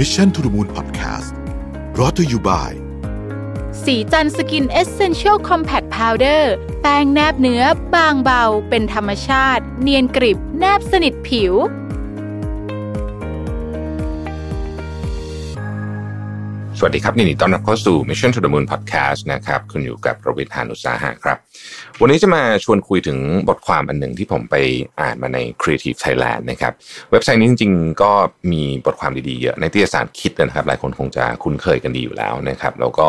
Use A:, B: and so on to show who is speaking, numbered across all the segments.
A: Mission to the Moon Podcast รอ t ธออยู่บ่าย
B: สีจันสกินเอเซนเชียลคอมแพคพาวเดอร์แป้งแนบเนื้อบางเบา เป็นธรรมชาติ เนียนกริบ แนบสนิทผิว
C: สวัสดีครับยินดีต้อนรับเข้าสู่ Mission to the Moon Podcast นะครับคุณอยู่กับผมรวิศ หาญอุตสาหะครับ วันนี้จะมาชวนคุยถึงบทความอันหนึ่งที่ผมไปอ่านมาใน Creative Thailand นะครับ เว็บไซต์นี้จริงๆ ก็มีบทความดีๆเยอะในที่สารคิดนะครับ หลายคนคงจะคุ้นเคยกันดีอยู่แล้วนะครับ แล้วก็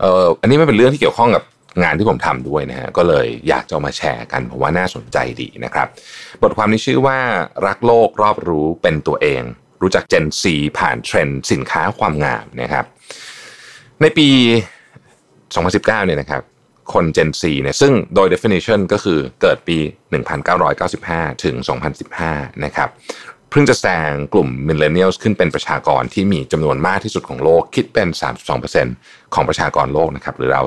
C: เอ่ออันนี้ไมันเป็นเรื่องที่เกี่ยวข้องกับงานที่ผมทำด้วยนะฮะก็เลยอยากจะมาแชร์กันผมว่าน่าสนใจดีนะครับ บทความนี้ชื่อว่ารักโลกรอบรู้เป็นตัวเอง รู้จัก Gen Z ผ่านเทรนด์สินค้าความงามนะครับ ในปี 2019เนี่ยนะครับคน Gen Z เนี่ยซึ่งโดย definition ก็คือเกิดปี 1995 ถึง 2015 นะครับเพิ่งจะแซงกลุ่ม millennials ขึ้นเป็นประชากรที่มีจำนวนมากที่สุดของโลก คิดเป็น 32%ของประชากรโลกนะครับหรือราว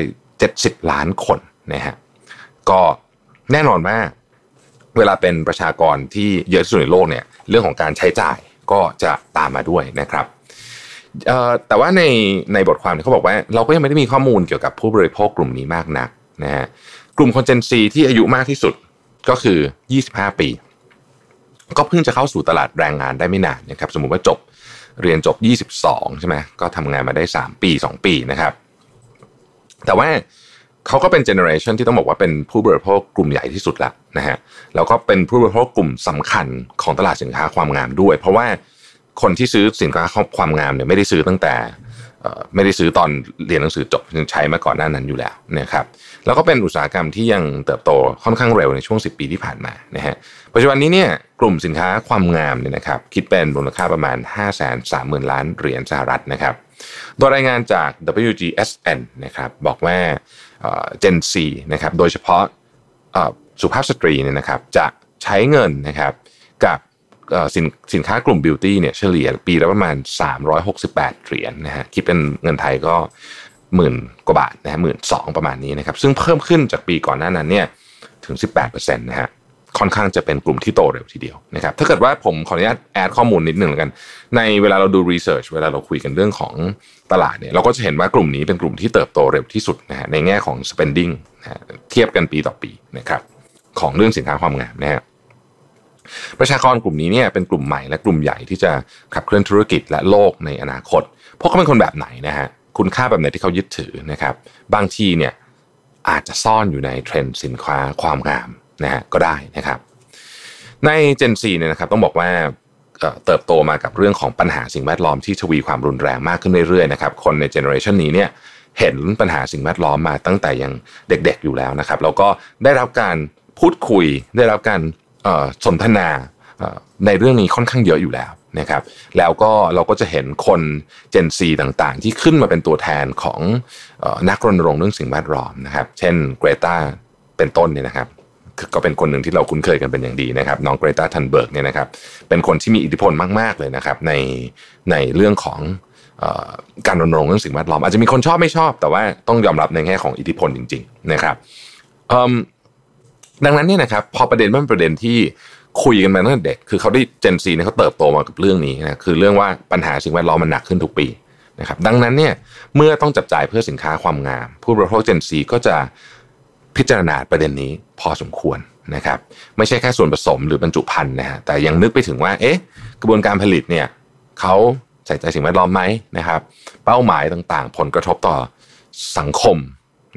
C: 2,470 ล้านคนนะฮะก็แน่นอนว่าเวลาเป็นประชากรที่เยอะที่สุดในโลกเนี่ยเรื่องของการใช้จ่ายก็จะตามมาด้วยนะครับ แต่ว่าในในบทความเนี่ยเขาบอกว่า เราก็ยังไม่ได้มีข้อมูลเกี่ยวกับผู้บริโภคกลุ่มนี้มากนักนะฮะกลุ่มคนเจนซีที่อายุมากที่สุดก็คือ 25 ปี ก็เพิ่งจะเข้าสู่ตลาดแรงงานได้ไม่นานนะครับ สมมุติว่าจบเรียนจบ 22 ใช่ไหมก็ทำงานมาได้ 3 ปี 2 ปีนะครับ แต่ว่าเขาก็เป็นเจเนอเรชันที่ต้องบอกว่าเป็นผู้บริโภคกลุ่มใหญ่ที่สุดละนะฮะแล้วก็เป็นผู้บริโภคกลุ่มสำคัญของตลาดสินค้าความงามด้วย เพราะว่า คนที่ซื้อสินค้าความงามเนี่ยไม่ได้ซื้อตั้งแต่ไม่ได้ซื้อตอนเรียนหนังสือจบใช้มาก่อนหน้านั้นอยู่แล้วนะครับแล้วก็เป็นอุตสาหกรรมที่ยังเติบโตค่อนข้างเร็วในช่วง 10 ปีที่ผ่านมานะฮะปัจจุบันนี้เนี่ยกลุ่มสินค้าความงามเนี่ยนะครับคิดเป็นมูลค่าประมาณ 5 3 0 0 0 0 ล้านเหรียญสหรัฐนะครับโดยรายงานจาก WGSN นะครับบอกว่าเอ่อ Gen Z นะครับโดยเฉพาะอ่อสุภาพสตรีเนี่ยนะครับจะใช้เงินนะครับกับ สินสินค้ากลุ่มบิวตี้เนี่ยเฉลี่ยปีละประมาณ 368 เหรียญนะฮะคิดเป็นเงินไทยก็หมื่นกว่าบาทนะฮะหมื่นสองประมาณนี้นะครับซึ่งเพิ่มขึ้นจากปีก่อนหน้านั้นเนี่ยถึง 18%นะฮะค่อนข้างจะเป็นกลุ่มที่โตเร็วทีเดียวนะครับถ้าเกิดว่าผมขออนุญาตแอดข้อมูลนิดหนึ่งแล้วกัน ในเวลาเราดูรีเสิร์ชเวลาเราคุยกันเรื่องของตลาดเนี่ยเราก็จะเห็นว่ากลุ่มนี้เป็นกลุ่มที่เติบโตเร็วที่สุดนะฮะในแง่ของ spending นะเทียบกันปีต่อปีนะครับของเรื่องสินค้าความงามนะฮะ ประชากรกลุ่มนี้เนี่ยเป็นกลุ่มใหม่และกลุ่มใหญ่ที่จะขับเคลื่อนธุรกิจและโลกในอนาคต พวกเขาเป็นคนแบบไหนนะฮะคุณค่าแบบไหนที่เขายึดถือนะครับ บางทีเนี่ยอาจจะซ่อนอยู่ในเทรนด์สินค้าความงามนะฮะก็ได้นะครับ ใน Gen Z เนี่ยนะครับต้องบอกว่าเติบโตมากับเรื่องของปัญหาสิ่งแวดล้อมที่ทวีความรุนแรงมากขึ้นเรื่อยๆนะครับคนในเจเนอเรชันนี้เนี่ยเห็นปัญหาสิ่งแวดล้อมมาตั้งแต่ยังเด็กๆอยู่แล้วนะครับแล้วก็ได้รับการพูดคุยได้รับการ สนทนาในเรื่องนี้ค่อนข้างเยอะอยู่แล้วนะครับ แล้วก็เราก็จะเห็นคน Gen Z ต่างๆ ที่ขึ้นมาเป็นตัวแทนของนักรณรงค์เรื่องสิ่งแวดล้อมนะครับ เช่นเกรตาเป็นต้นเนี่ยนะครับก็เป็นคนหนึ่งที่เราคุ้นเคยกันเป็นอย่างดีนะครับ น้องเกรตาทันเบิร์กเนี่ยนะครับ เป็นคนที่มีอิทธิพลมาก ๆ เลยนะครับ ในในเรื่องของออการรณรงค์เรื่องสิ่งแวดล้อมอาจจะมีคนชอบไม่ชอบ แต่ว่าต้องยอมรับในแง่ของอิทธิพลจริง ๆ นะครับ ดังนั้นเนี่ยนะครับพอประเด็นมันเป็นประเด็นที่คุยกันมาตั้งแต่เด็ก คือเขาได้เจนซีเนี่ยเขาเติบโตมากับเรื่องนี้นะคือเรื่องว่าปัญหาสิ่งแวดล้อมมันหนักขึ้นทุกปีนะครับดังนั้นเนี่ยเมื่อต้องจับจ่ายเพื่อสินค้าความงาม ผู้บริโภคเจนซีก็จะพิจารณาประเด็นนี้พอสมควรนะครับไม่ใช่แค่ส่วนผสมหรือบรรจุภัณฑ์นะฮะแต่ยังนึกไปถึงว่าเอ๊ะกระบวนการผลิตเนี่ยเขาใส่ใจสิ่งแวดล้อมไหมนะครับ เป้าหมายต่างๆ ผลกระทบต่อสังคม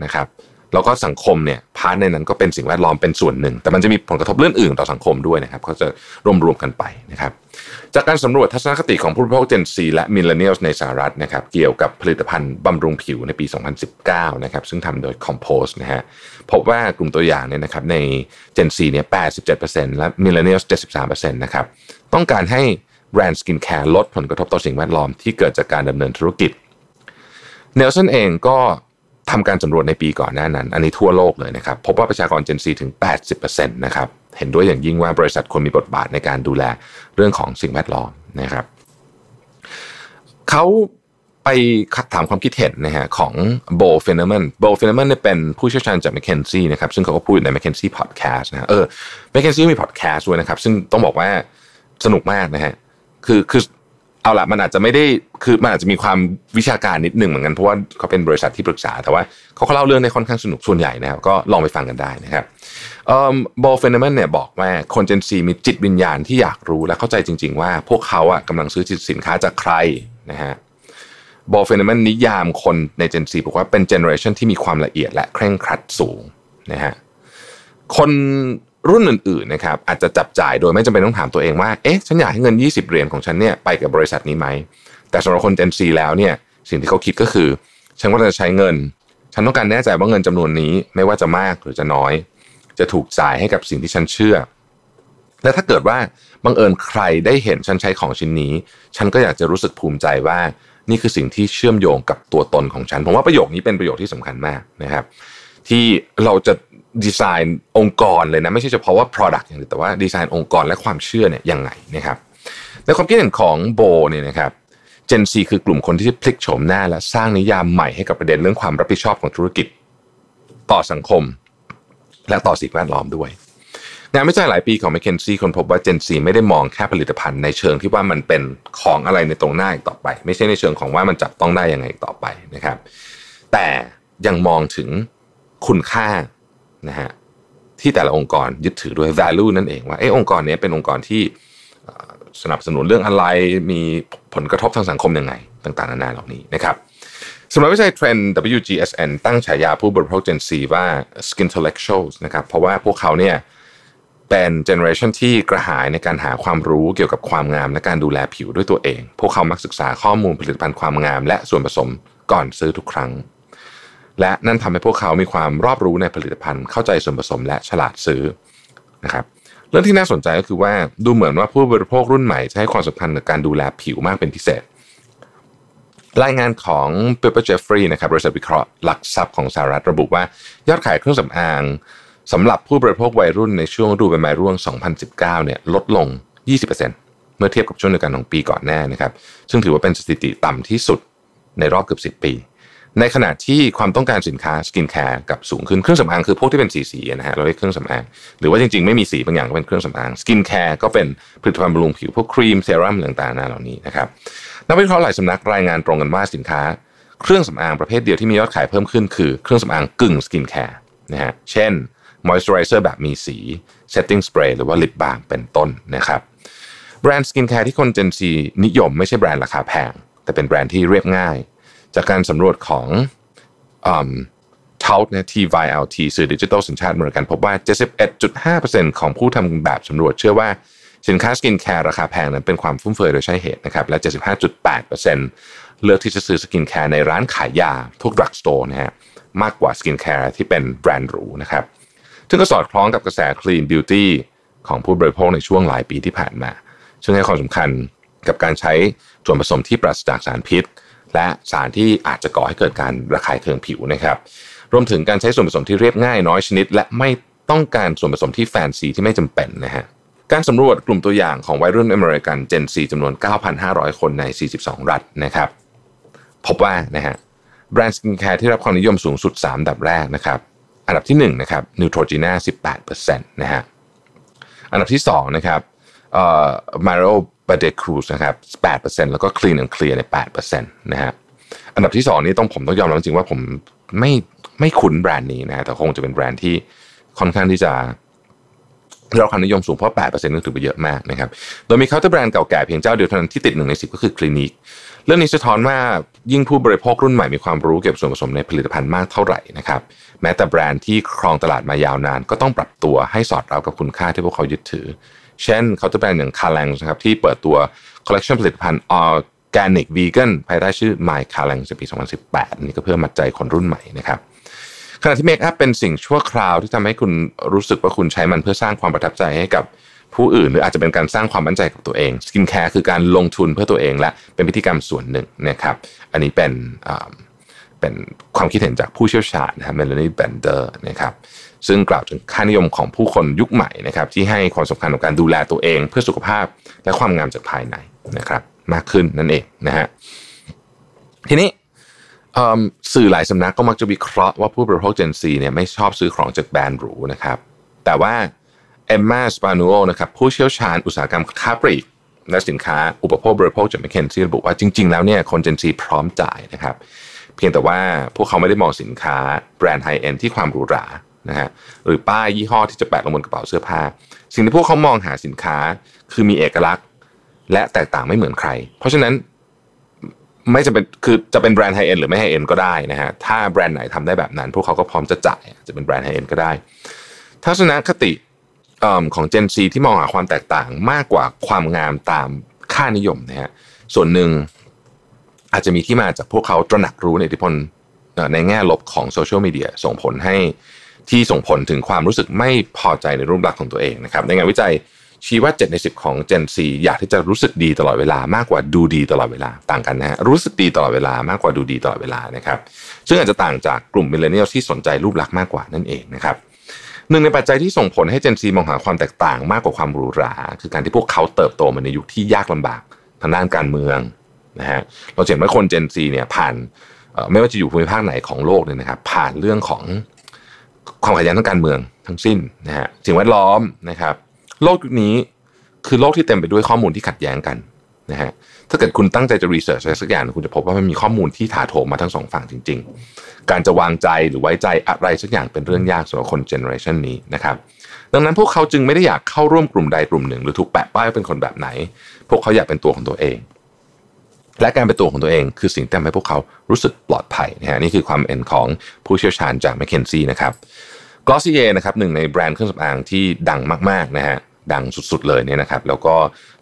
C: นะครับ แล้วก็สังคมเนี่ยพาร์ทในนั้นก็เป็นสิ่งแวดล้อมเป็นส่วนหนึ่ง แต่มันจะมีผลกระทบเรื่องอื่นต่อสังคมด้วยนะครับเขาจะรวมๆกันไปนะครับ จากการสำรวจทัศนคติของผู้บริโภค Gen Z และ Millennials ในสหรัฐนะครับ เกี่ยวกับผลิตภัณฑ์บำรุงผิวในปี 2019 นะครับ ซึ่งทำโดย Compose นะฮะพบว่ากลุ่มตัวอย่างเนี่ยนะครับใน Gen Z เนี่ย 87%และ Millennials 73%นะครับต้องการให้แบรนด์สกินแคร์ลดผลกระทบต่อสิ่งแวดล้อมที่เกิดจากการดำเนินธุรกิจ Nielsen เองก็ ทำการสำรวจในปีก่อนหน้านั้น อันนี้ทั่วโลกเลยนะครับพบว่าประชากร Gen Z ถึง 80%นะครับเห็นด้วยอย่างยิ่งว่าบริษัทควรมีบทบาทในการดูแลเรื่องของสิ่งแวดล้อมนะครับเขาไปถามความคิดเห็นนะฮะของBo Finneman Bo Finneman เนี่ยเป็นผู้เชี่ยวชาญจาก m c k เคนซี่นะครับซึ่งเขาก็พูดใน m c k เคนซี่พอดแคสต์นะเออ m c k เคนซี่มีพอดแคสต์ด้วยนะครับ ซึ่งต้องบอกว่าสนุกมากนะฮะคือคือ เอาละมันอาจจะไม่ได้คือมันอาจจะมีความวิชาการนิดหนึ่งเหมือนกันเพราะว่าเขาเป็นบริษัทที่ปรึกษา แต่ว่าเขาเล่าเรื่องในค่อนข้างสนุกส่วนใหญ่นะครับก็ลองไปฟังกันได้นะครับ Bo Finneman เนี่ยบอกว่าคน Gen Z มีจิตวิญญาณที่อยากรู้และเข้าใจจริง ๆ ว่าพวกเขาอะกำลังซื้อสินค้าจากใครนะฮะบอลเฟนเนมนิยามคนในเจนซีบอกว่าเป็นเจเนอเรชันที่มีความละเอียดและเคร่งครัดสูงนะฮะคน รุ่นอื่นๆนะครับอาจจะจับจ่ายโดยไม่จำเป็นต้องถามตัวเองว่าเอ๊ะฉันอยากให้เงิน 20 เหรียญของฉันเนี่ยไปกับบริษัทนี้ไหมแต่สำหรับคนเจนซีแล้วเนี่ยสิ่งที่เขาคิดก็คือฉันว่าจะใช้เงิน ฉันต้องการแน่ใจว่าเงินจำนวนนี้ไม่ว่าจะมากหรือจะน้อย จะถูกจ่ายให้กับสิ่งที่ฉันเชื่อ และถ้าเกิดว่าบังเอิญใครได้เห็นฉันใช้ของชิ้นนี้ ฉันก็อยากจะรู้สึกภูมิใจว่านี่คือสิ่งที่เชื่อมโยงกับตัวตนของฉัน ผมว่าประโยคนี้เป็นประโยคที่สำคัญมากนะครับ ที่เราจะ ดีไซน์องค์กรเลยนะไม่ใช่เฉพาะว่า Product อย่างเดียวแต่ว่าดีไซน์องค์กรและความเชื่อเนี่ยยังไงนะครับในความคิดเห็นของโบเนี่ยนะครับเจนซีคือกลุ่มคนที่พลิกโฉมหน้า และสร้างนิยามใหม่ให้กับประเด็นเรื่องความรับผิดชอบของธุรกิจ ต่อสังคม และต่อสิ่งแวดล้อมด้วยงานวิจัยหลายปีของ m c k เคนซี่คนพบว่าเจนซีไม่ได้มองแค่ผลิตภัณฑ์ในเชิงที่ว่ามันเป็นของอะไรในตรงหน้าอีกต่อไป ไม่ใช่ในเชิงของว่ามันจับต้องได้ยังไงอีกต่อไปนะครับ แต่ยังมองถึงคุณค่า นะฮะที่แต่ละองค์กรยึดถือด้วย value นั่นเองว่าไอ้องค์กรนี้เป็นองค์กรที่สนับสนุนเรื่องอะไรมีผลกระทบทางสังคมยังไง ต่างๆนานาเหล่านี้นะครับสำหรับวิจัยเทรนด์ WGSN ตั้งฉายาผู้บริโภค Gen Z ว่า skintellectuals นะครับเพราะว่าพวกเขาเนี่ยเป็นเจเนอเรชันที่กระหายในการหาความรู้เกี่ยวกับความงามและการดูแลผิวด้วยตัวเอง พวกเขามักศึกษาข้อมูลผลิตภัณฑ์ความงาม และส่วนผสมก่อนซื้อทุกครั้ง และนั่นทำให้พวกเขามีความรอบรู้ในผลิตภัณฑ์ เข้าใจส่วนผสมและฉลาดซื้อนะครับเรื่องที่น่าสนใจก็คือว่าดูเหมือนว่าผู้บริโภครุ่นใหม่จะให้ความสำคัญกับการดูแลผิวมากเป็นพิเศษ รายงานของ p e p p e r Jeffrey นะครับบริษัทวิเคราะห์หลักทรัพย์ของสหรัฐระบุว่า ยอดขายเครื่องสำอางสำหรับผู้บริโภควัยรุ่นในช่วงฤดูใบไม้ร่วง 2019 เนี่ยลดลง 20%เมื่อเทียบกับช่วงเดียวกันของปีก่อนหน้านะครับ ซึ่งถือว่าเป็นสถิติต่ำที่สุดในรอบเกือบ 10 ปี ในขณะที่ความต้องการสินค้าสกินแคร์กลับสูงขึ้นเครื่องสำอางคือพวกที่เป็นสีสีนะฮะเราเรียกเครื่องสำอางหรือว่าจริงๆไม่มีสีบางอย่างก็เป็นเครื่องสำอางสกินแคร์ก็เป็นผลิตภัณฑ์บำรุงผิวพวกครีมเซรั่มต่างๆนะเหล่านี้นะครับนักวิเคราะห์หลายสำนักรายงานตรงกันว่าสินค้า เครื่องสำอางประเภทเดียวที่มียอดขายเพิ่มขึ้นคือเครื่องสำอางกึ่งสกินแคร์นะฮะเช่นมอยส์เจอไรเซอร์แบบมีสี setting spray หรือว่าลิปบาล์มเป็นต้นนะครับแบรนด์สกินแคร์ที่คน Gen Z นิยมไม่ใช่แบรนด์ราคาแพงแต่เป็นแบรนด์ที่เรียบง่าย จากการสำรวจของเทาท์เนี่ย TYLT สื่อดิจิทัลสัญชาติอเมริกัน พบว่า 71.5%ของผู้ทำแบบสำรวจเชื่อว่าสินค้าสกินแคร์ราคาแพงนั้นเป็นความฟุ่มเฟือยโดยใช่เหตุนะครับและ 75.8%เลือกที่จะซื้อสกินแคร์ในร้านขายยา พวก drugstore นะฮะมากกว่าสกินแคร์ที่เป็นแบรนด์หรูนะครับซึ่งก็สอดคล้องกับกระแส clean beauty ของผู้บริโภคในช่วงหลายปีที่ผ่านมา ซึ่งให้ความสำคัญกับการใช้ส่วนผสมที่ปราศจากสารพิษ และสารที่อาจจะก่อให้เกิดการระคายเคืองผิวนะครับรวมถึงการใช้ส่วนผสมที่เรียบง่ายน้อยชนิด และไม่ต้องการส่วนผสมที่แฟนซีที่ไม่จำเป็นนะฮะการสำรวจกลุ่มตัวอย่างของวัยรุ่นอเมริกัน Gen Z จำนวน 9,500 คนใน 42 รัฐนะครับพบว่านะฮะแบรนด์สกินแคร์ที่รับความนิยมสูงสุด 3 อันดับแรกนะครับอันดับที่1นะครับนิวโทรจีน่า18%นะฮะอันดับที่2นะครับเอ่อ Mario Badescu นะครับ8%แล้วก็ Clean & Clear ใน8%นะฮะอันดับที่2นี้ต้องผมต้องยอมรับจริงว่าผมไม่ไม่คุ้นแบรนด์นี้นะแต่คงจะเป็นแบรนด์ที่ค่อนข้างที่จะได้รับความนิยมสูงเพราะ8%ก็ถือว่าเยอะมากนะครับ โดยมี counter brand เก่าแก่เพียงเจ้าเดียวเท่านั้นที่ติดหนึ่งในสิบก็คือ Clinique เรื่องนี้สะท้อนว่ายิ่งผู้บริโภครุ่นใหม่มีความรู้เกี่ยวกับส่วนผสมในผลิตภัณฑ์มากเท่าไหร่นะครับ แม้แต่แบรนด์ที่ครองตลาดมายาวนาน ก็ต้องปรับตัวให้สอดรับกับคุณค่าที่พวกเขายึดถือ เช่นเขาจะแบรนด์อย่าง Clarins นะครับที่เปิดตัวคอลเลกชันผลิตภัณฑ์ออร์แกนิกวีแกนภายใต้ชื่อ My c a l a n g ในปี 2018 นี่ก็เพื่อมัดใจคนรุ่นใหม่นะครับขณะที่ makeup เป็นสิ่งชั่วคราวที่ทำให้คุณรู้สึกว่าคุณใช้มันเพื่อสร้างความประทับใจให้กับผู้อื่น หรืออาจจะเป็นการสร้างความมั่นใจกับตัวเองสกินแคร์คือการลงทุนเพื่อตัวเองและเป็นพิธีกรรมส่วนหนึ่งนะครับ อันนี้เป็นเป็นความคิดเห็นจากผู้เชี่ยวชาญนะครับ Melanie Bender นะครับ ซึ่งกล่าวถึงค่านิยมของผู้คนยุคใหม่นะครับที่ให้ความสำคัญกับการดูแลตัวเอง เพื่อสุขภาพและความงามจากภายในนะครับ มากขึ้นนั่นเองนะฮะทีนี้สื่อหลายสำนักก็มักจะวิเคราะห์ว่าผู้บริโภค Gen Z เนี่ยไม่ชอบซื้อของจากแบรนด์หรูนะครับ แต่ว่า Emma Spagnuolo นะครับผู้เชี่ยวชาญอุตสาหกรรมค้าปลีกและสินค้าอุปโภคบริโภคจาก m c k เคนซี่ระบุว่าจริง ๆ แล้วเนี่ยคน Gen Z พร้อมจ่ายนะครับ เพียงแต่ว่าพวกเขาไม่ได้มองสินค้าแบรนด์ high-end ที่ความหรูหรา นะฮะหรือป้ายยี่ห้อที่จะแปะลงบนกระเป๋าเสื้อผ้า สิ่งที่พวกเขามองหาสินค้าคือมีเอกลักษณ์ และแตกต่างไม่เหมือนใคร เพราะฉะนั้นไม่จำเป็นคือจะเป็นแบรนด์ high-end หรือไม่ high-end ก็ได้นะฮะถ้าแบรนด์ไหนทำได้แบบนั้น พวกเขาก็พร้อมจะจ่ายจะเป็นแบรนด์ high-end ก็ได้ ทัศนคติของ Gen Z ที่มองหาความแตกต่างมากกว่าความงามตามค่านิยมนะฮะส่วนหนึ่งอาจจะมีที่มาจากพวกเขาตระหนักรู้ในอิทธิพลในแง่ลบของโซเชียลมีเดียส่งผลให้ ที่ส่งผลถึงความรู้สึกไม่พอใจในรูปลักษณ์ของตัวเองนะครับในงานวิจัยชี้ว่า 7 ใน 10 ของ Gen Z อยากที่จะรู้สึกดีตลอดเวลามากกว่าดูดีตลอดเวลาต่างกันนะฮะรู้สึกดีตลอดเวลามากกว่าดูดีตลอดเวลานะครับซึ่งอาจจะต่างจากกลุ่ม Millennial ที่สนใจรูปลักษณ์มากกว่านั่นเองนะครับหนึ่งในปัจจัยที่ส่งผลให้ Gen Z มองหาความแตกต่างมากกว่าความหรูหรา คือการที่พวกเขาเติบโตมาในยุคที่ยากลำบากทางด้านการเมืองนะฮะเราเห็นว่าคน Gen Z เนี่ยผ่านไม่ว่าจะอยู่ภูมิภาคไหนของโลกเนี่ยนะครับผ่านเรื่องของ ความขัดแย้งทางการเมืองทั้งสิ้นนะฮะสิ่งแวดล้อมนะครับ โลกยุคนี้คือโลกที่เต็มไปด้วยข้อมูลที่ขัดแย้งกันนะฮะถ้าเกิดคุณตั้งใจจะรีเสิร์ชอะไรสักอย่างคุณจะพบว่ามันมีข้อมูลที่ถาโถมมาทั้งสองฝั่งจริง ๆ การจะวางใจหรือไว้ใจอะไรสักอย่างเป็นเรื่องยากสำหรับคนเจเนอเรชันนี้นะครับดังนั้นพวกเขาจึงไม่ได้อยากเข้าร่วมกลุ่มใดกลุ่มหนึ่ง หรือถูกแปะป้ายเป็นคนแบบไหน พวกเขาอยากเป็นตัวของตัวเอง และการเป็นตัวของตัวเองคือสิ่งที่ทำให้พวกเขารู้สึกปลอดภัยนะฮะนี่คือความเอ็นของผู้เชี่ยวชาญจากแมคเคนซี่นะครับกอสซี่เยนะครับหนึ่งในแบรนด์เครื่องสำอางที่ดังมากๆนะฮะดังสุดๆเลยเนี่ยนะครับ แล้วก็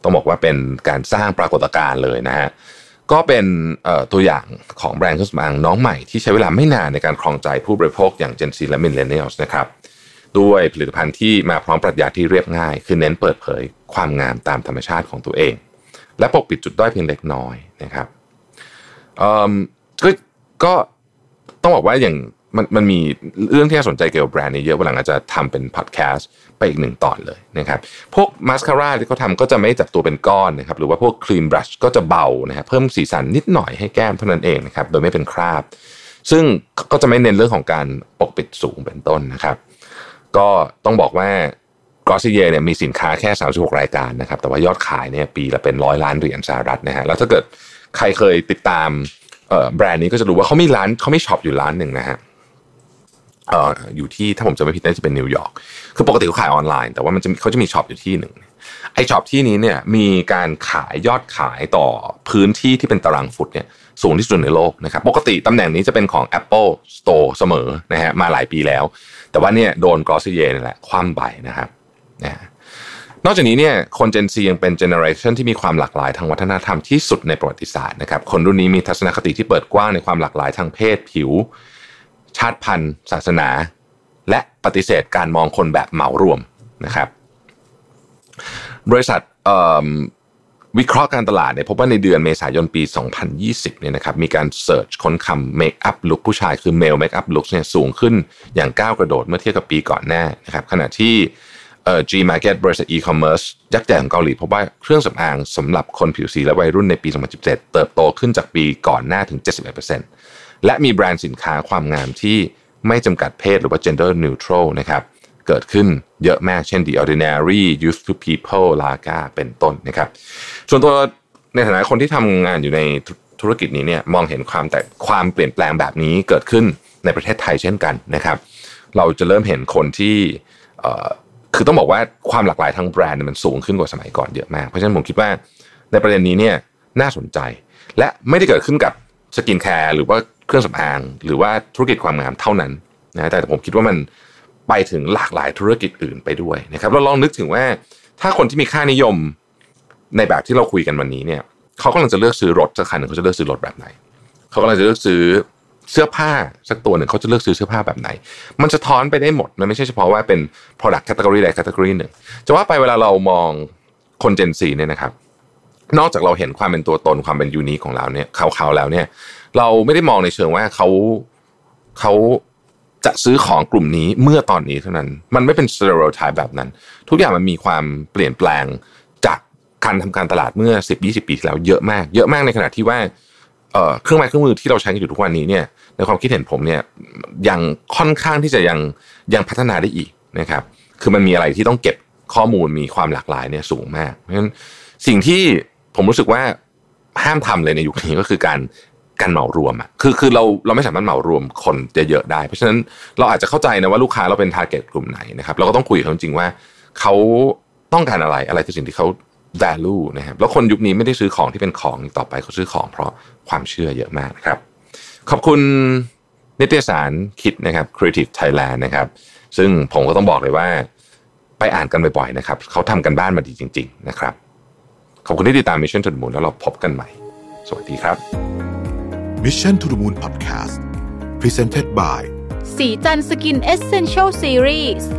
C: ต้องบอกว่าเป็นการสร้างปรากฏการณ์เลยนะฮะก็เป็นตัวอย่างของแบรนด์เครื่องสำอางน้องใหม่ที่ใช้เวลาไม่นานในการครองใจผู้บริโภคอย่าง Gen Z และ Millennials นะครับด้วยผลิตภัณฑ์ที่มาพร้อมปรัชญาที่เรียบง่าย คือเน้นเปิดเผยความงามตามธรรมชาติของตัวเอง และปกปิดจุดด้อยเพียงเล็กน้อยนะครับก็ก็ต้องบอกว่าอย่างมันมันมีเรื่องที่น่าสนใจเกี่ยวกับแบรนด์นี้เยอะวันหลังอาจจะทำเป็นพอดแคสต์ไปอีกหนึ่งตอนเลยนะครับ พวกมาสคาร่าที่เขาทำก็จะไม่จับตัวเป็นก้อนนะครับ หรือว่าพวกครีมบรัชก็จะเบานะครับเพิ่มสีสันนิดหน่อยให้แก้มเท่านั้นเองนะครับ โดยไม่เป็นคราบ ซึ่งก็จะไม่เน้นเรื่องของการปกปิดสูงเป็นต้นนะครับ ก็ต้องบอกว่า Glossier เนี่ยมีสินค้าแค่ 36 รายการนะครับ แต่ว่ายอดขายเนี่ยปีละเป็นร้อยล้านเหรียญสหรัฐนะฮะแล้วถ้าเกิดใครเคยติดตามแบรนด์นี้ก็จะรู้ว่าเขามีร้านเขามีช็อปอยู่ร้านหนึ่งนะฮะเอ่ออยู่ที่ถ้าผมจำไม่ผิดน่าจะเป็นนิวยอร์กคือปกติเขาขายออนไลน์ แต่ว่ามันจะเขาจะมีช็อปอยู่ที่หนึ่งไอช็อปที่นี้เนี่ยมีการขายยอดขายต่อพื้นที่ที่เป็นตารางฟุตเนี่ยสูงที่สุดในโลกนะครับปกติตำแหน่งนี้จะเป็นของ Apple Store เสมอนะฮะมาหลายปีแล้ว แต่ว่าเนี่ยโดนกรอสเยนี่แหละคว่ำไปนะครับ นะนอกจากนี้เนี่ยคน Gen Z ยังเป็นเจเนอเรชันที่มีความหลากหลายทางวัฒนธรรมที่สุดในประวัติศาสตร์นะครับคนรุ่นนี้มีทัศนคติที่เปิดกว้างในความหลากหลายทางเพศผิว ชาติพันธุ์ ศาสนา และปฏิเสธการมองคนแบบเหมารวมนะครับ บริษัทวิเคราะห์การตลาดเนี่ยพบว่าในเดือนเมษายนปี 2020เนี่ยนะครับมีการ search ค้นคำ makeup look ผู้ชายคือ male makeup look เนี่ยสูงขึ้นอย่างก้าวกระโดดเมื่อเทียบกับปีก่อนหน้านะครับขณะที่ เอ่อ G Market บริษัทอีคอมเมิร์ซยักษ์ใหญ่ของเกาหลีพบว่าเครื่องสำอางสำหรับคนผิวสีและวัยรุ่นในปี 2017 เติบโตขึ้นจากปีก่อนหน้าถึง 71%และมีแบรนด์สินค้าความงามที่ไม่จำกัดเพศหรือว่า gender neutral นะครับเกิดขึ้นเยอะมากเช่น The Ordinary Youth to the People Laka เป็นต้นนะครับ ส่วนตัวในฐานะคนที่ทำงานอยู่ในธุรกิจนี้เนี่ยมองเห็นความแต่ความเปลี่ยนแปลงแบบนี้เกิดขึ้นในประเทศไทยเช่นกันนะครับ เราจะเริ่มเห็นคนที่ คือต้องบอกว่าความหลากหลายทางแบรนด์มันสูงขึ้นกว่าสมัยก่อนเยอะมาก เพราะฉะนั้นผมคิดว่าในประเด็นนี้เนี่ยน่าสนใจ และไม่ได้เกิดขึ้นกับสกินแคร์หรือว่าเครื่องสำอาง หรือว่าธุรกิจความงามเท่านั้นนะแต่ผมคิดว่ามันไปถึงหลากหลายธุรกิจอื่นไปด้วยนะครับเราลองนึกถึงว่าถ้าคนที่มีค่านิยมในแบบที่เราคุยกันวันนี้เนี่ยเขากำลังจะเลือกซื้อรถสักคันหนึ่งเขาจะเลือกซื้อรถแบบไหน เขากำลังจะเลือกซื้อ เสื้อผ้าสักตัวหนึ่งเขาจะเลือกซื้อเสื้อผ้าแบบไหน มันจะท้อนไปได้หมด มันไม่ใช่เฉพาะว่าเป็น product category ใด category หนึ่งจะว่าไปเวลาเรามองคน Gen Z เนี่ยนะครับ นอกจากเราเห็นความเป็นตัวตนความเป็นยูนิคของเราเนี่ยเขาๆแล้วเนี่ย เราไม่ได้มองในเชิงว่าเขาเขาจะซื้อของกลุ่มนี้เมื่อตอนนี้เท่านั้น มันไม่เป็นสเตอริโอไทป์แบบนั้น ทุกอย่างมันมีความเปลี่ยนแปลงจากการทำการตลาดเมื่อ 10-20 ปีที่แล้วเยอะมาก เยอะมากในขณะที่ว่า เครื่องไม้เครื่องมือที่เราใช้กันอยู่ทุกวันนี้เนี่ยในความคิดเห็นผมเนี่ยยังค่อนข้างที่จะยังยังพัฒนาได้อีกนะครับ คือมันมีอะไรที่ต้องเก็บข้อมูลมีความหลากหลายเนี่ยสูงมากเพราะฉะนั้นสิ่งที่ผมรู้สึกว่าห้ามทำเลยในยุคนี้ก็คือการการเหมารวมอะคือคือเราเราไม่สามารถเหมารวมคนเยอะๆได้ เพราะฉะนั้นเราอาจจะเข้าใจนะว่าลูกค้าเราเป็นทาร์เก็ตกลุ่มไหนนะครับเราก็ต้องคุยกับเขาจริงๆว่าเขาต้องการอะไรอะไรคือสิ่งที่เขา value นะครับแล้วคนยุคนี้ไม่ได้ซื้อของที่เป็นของต่อไปเขาซื้อของเพราะความเชื่อเยอะมากนะครับ ขอบคุณนิตยสารคิดนะครับ Creative Thailand นะครับ ซึ่งผมก็ต้องบอกเลยว่าไปอ่านกันบ่อยๆนะครับเขาทำกันบ้านมาดีจริง ๆ นะครับ ขอบคุณที่ติดตาม Mission to the Moon แล้วเราพบกันใหม่ สวัสดีครับ
A: Mission to the Moon Podcast Presented by
B: สีจันสกินเอเซนเชลซีรีส์